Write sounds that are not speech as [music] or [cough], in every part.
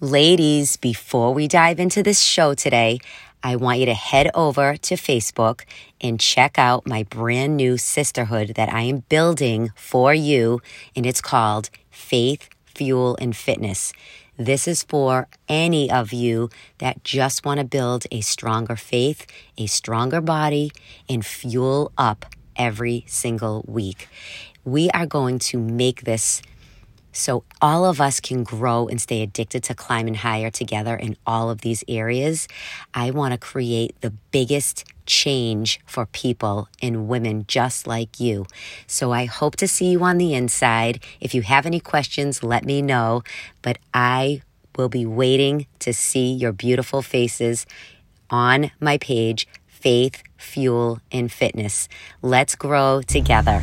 Ladies, before we dive into this show today, I want you to head over to Facebook and check out my brand new sisterhood that I am building for you, and it's called Faith, Fuel, and Fitness. This is for any of you that just want to build a stronger faith, a stronger body, and fuel up every single week. We are going to make this so all of us can grow and stay addicted to climbing higher together in all of these areas. I want to create the biggest change for people and women just like you. So I hope to see you on the inside. If you have any questions, let me know. But I will be waiting to see your beautiful faces on my page, Faith, Fuel, and Fitness. Let's grow together.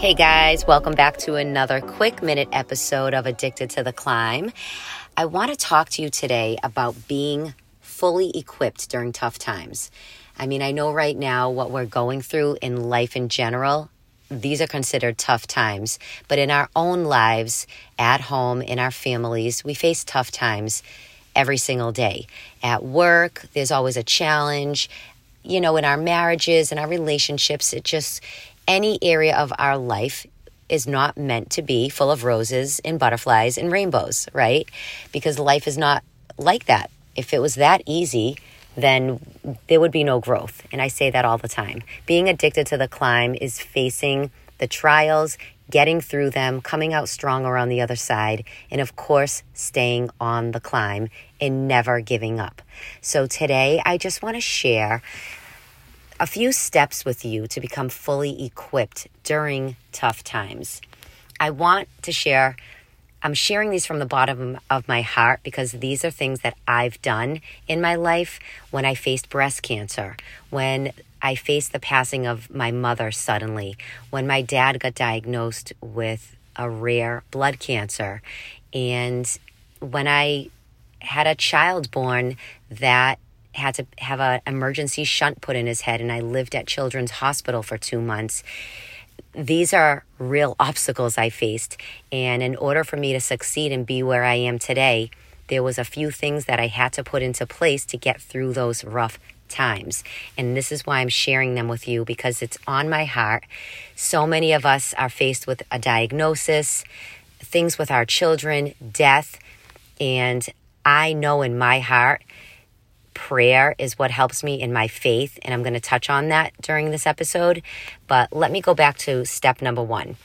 Hey guys, welcome back to another quick minute episode of Addicted to the Climb. I want to talk to you today about being fully equipped during tough times. I mean, I know right now what we're going through in life in general, these are considered tough times, but in our own lives, at home, in our families, we face tough times every single day. At work, there's always a challenge. You know, in our marriages and our relationships, it just any area of our life is not meant to be full of roses and butterflies and rainbows, right? Because life is not like that. If it was that easy, then there would be no growth. And I say that all the time. Being addicted to the climb is facing the trials, getting through them, coming out stronger on the other side, and of course, staying on the climb and never giving up. So today, I just want to share a few steps with you to become fully equipped during tough times. I want to share, I'm sharing these from the bottom of my heart because these are things that I've done in my life when I faced breast cancer, when I faced the passing of my mother suddenly, when my dad got diagnosed with a rare blood cancer, and when I had a child born that had to have an emergency shunt put in his head, and I lived at Children's Hospital for two months. These are real obstacles I faced. And in order for me to succeed and be where I am today, there was a few things that I had to put into place to get through those rough times. And this is why I'm sharing them with you because it's on my heart. So many of us are faced with a diagnosis, things with our children, death. And I know in my heart prayer is what helps me in my faith, and I'm going to touch on that during this episode. But let me go back to step number one,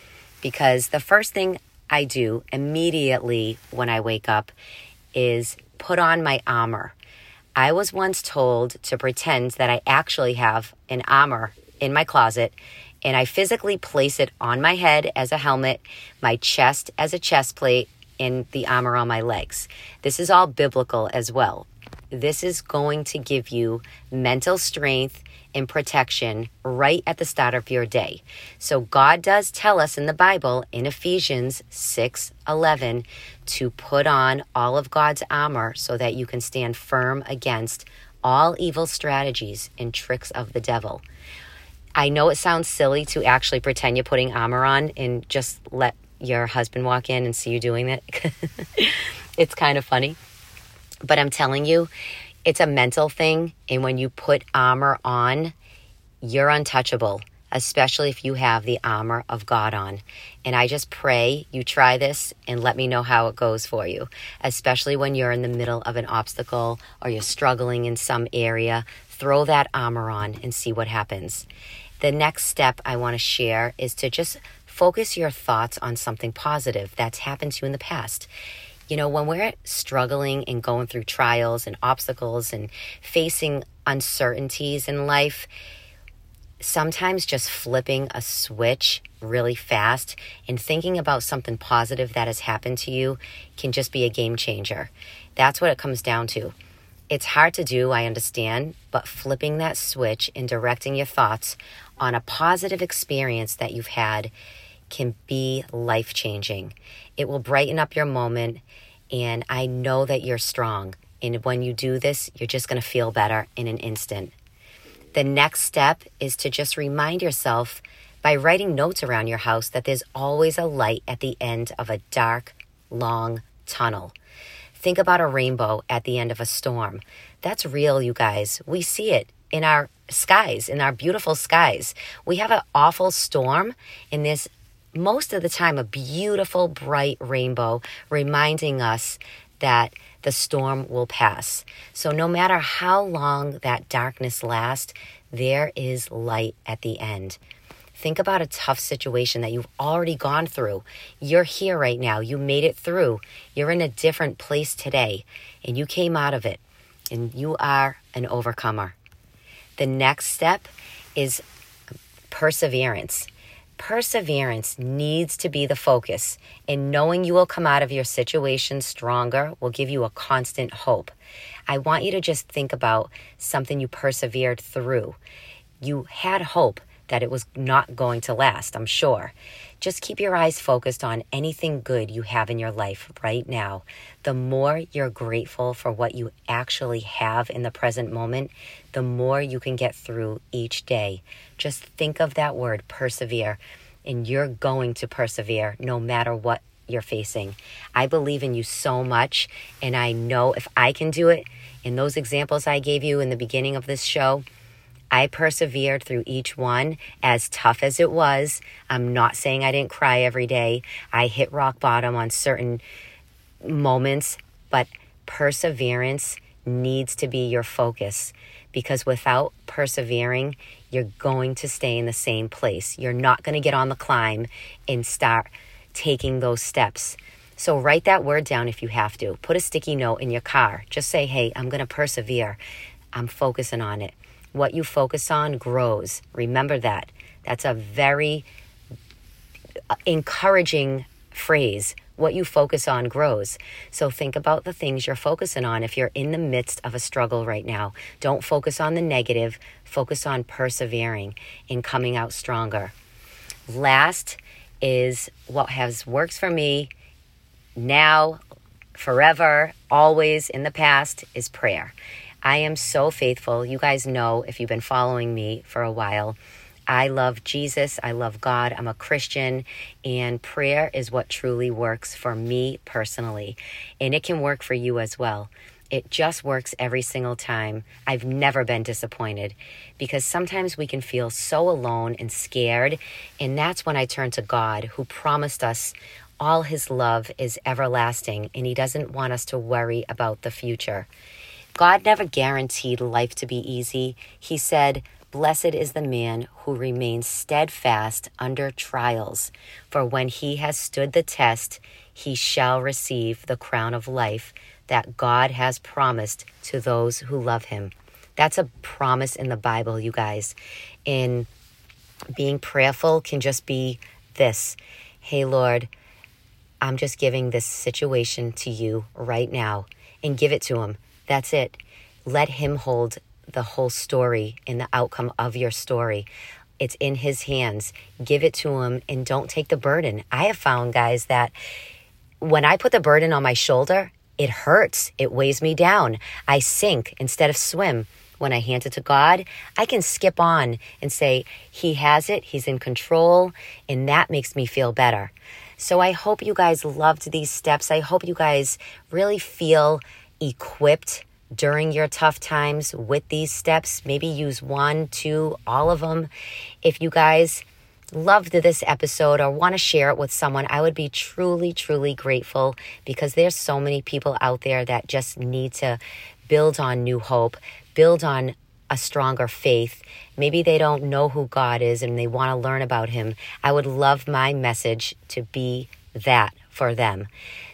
because the first thing I do immediately when I wake up is put on my armor. I was once told to pretend that I actually have an armor in my closet and I physically place it on my head as a helmet, my chest as a chest plate, and the armor on my legs. This is all biblical as well this is going to give you mental strength and protection right at the start of your day. So God does tell us in the Bible in Ephesians 6:11 to put on all of God's armor so that you can stand firm against all evil strategies and tricks of the devil. I know it sounds silly to actually pretend you're putting armor on and just let your husband walk in and see you doing it. [laughs] it's kind of funny. But I'm telling you, it's a mental thing. And when you put armor on, you're untouchable, especially if you have the armor of God on. And I just pray you try this and let me know how it goes for you, especially when you're in the middle of an obstacle or you're struggling in some area. Throw that armor on and see what happens. The next step I want to share is to just focus your thoughts on something positive that's happened to you in the past. You know, when we're struggling and going through trials and obstacles and facing uncertainties in life, sometimes just flipping a switch really fast and thinking about something positive that has happened to you can just be a game changer. That's what it comes down to. It's hard to do, I understand, but flipping that switch and directing your thoughts on a positive experience that you've had can be life changing. It will brighten up your moment, and I know that you're strong. And when you do this, you're just going to feel better in an instant. The next step is to just remind yourself by writing notes around your house that there's always a light at the end of a dark, long tunnel. Think about a rainbow at the end of a storm. That's real, you guys. We see it in our skies, in our beautiful skies. We have an awful storm, and there's most of the time a beautiful, bright rainbow reminding us that the storm will pass. So, no matter how long that darkness lasts, there is light at the end. Think about a tough situation that you've already gone through. You're here right now. You made it through. You're in a different place today, and you came out of it, and you are an overcomer. The next step is perseverance. Perseverance needs to be the focus, and knowing you will come out of your situation stronger will give you a constant hope. I want you to just think about something you persevered through. You had hope that it was not going to last, I'm sure. Just keep your eyes focused on anything good you have in your life right now. The more you're grateful for what you actually have in the present moment, the more you can get through each day. Just think of that word, persevere, and you're going to persevere no matter what you're facing. I believe in you so much, and I know if I can do it in those examples I gave you in the beginning of this show, I persevered through each one as tough as it was. I'm not saying I didn't cry every day. I hit rock bottom on certain moments, but perseverance needs to be your focus because without persevering, you're going to stay in the same place. You're not going to get on the climb and start taking those steps. So write that word down if you have to. Put a sticky note in your car. Just say, hey, I'm going to persevere. I'm focusing on it. What you focus on grows. Remember that. That's a very uh, encouraging phrase. What you focus on grows. So think about the things you're focusing on if you're in the midst of a struggle right now. Don't focus on the negative, focus on persevering and coming out stronger. Last is what has works for me now, forever, always in the past is prayer. I am so faithful. You guys know if you've been following me for a while. I love Jesus. I love God. I'm a Christian, and prayer is what truly works for me personally. And it can work for you as well. It just works every single time. I've never been disappointed because sometimes we can feel so alone and scared. And that's when I turn to God, who promised us all his love is everlasting and he doesn't want us to worry about the future. God never guaranteed life to be easy. He said, Blessed is the man who remains steadfast under trials, for when he has stood the test, he shall receive the crown of life that God has promised to those who love him. That's a promise in the Bible, you guys. In being prayerful can just be this Hey, Lord, I'm just giving this situation to you right now and give it to him. That's it. Let Him hold the whole story and the outcome of your story. It's in His hands. Give it to Him and don't take the burden. I have found, guys, that when I put the burden on my shoulder, it hurts. It weighs me down. I sink instead of swim. When I hand it to God, I can skip on and say, He has it, He's in control, and that makes me feel better. So I hope you guys loved these steps. I hope you guys really feel equipped during your tough times with these steps. Maybe use one, two, all of them. If you guys loved this episode or want to share it with someone, I would be truly, truly grateful because there's so many people out there that just need to build on new hope, build on a stronger faith. Maybe they don't know who God is and they want to learn about Him. I would love my message to be that for them.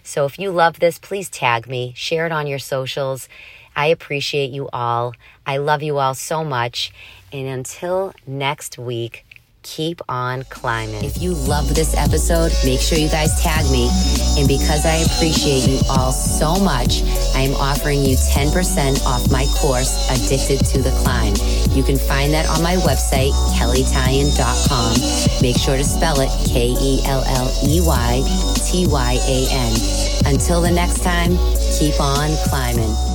So if you love this, please tag me, share it on your socials. I appreciate you all. I love you all so much. And until next week, keep on climbing. If you love this episode, make sure you guys tag me. And because I appreciate you all so much, I am offering you 10% off my course, Addicted to the Climb. You can find that on my website, kelleytyan.com. Make sure to spell it K E L L E Y T Y A N. Until the next time, keep on climbing.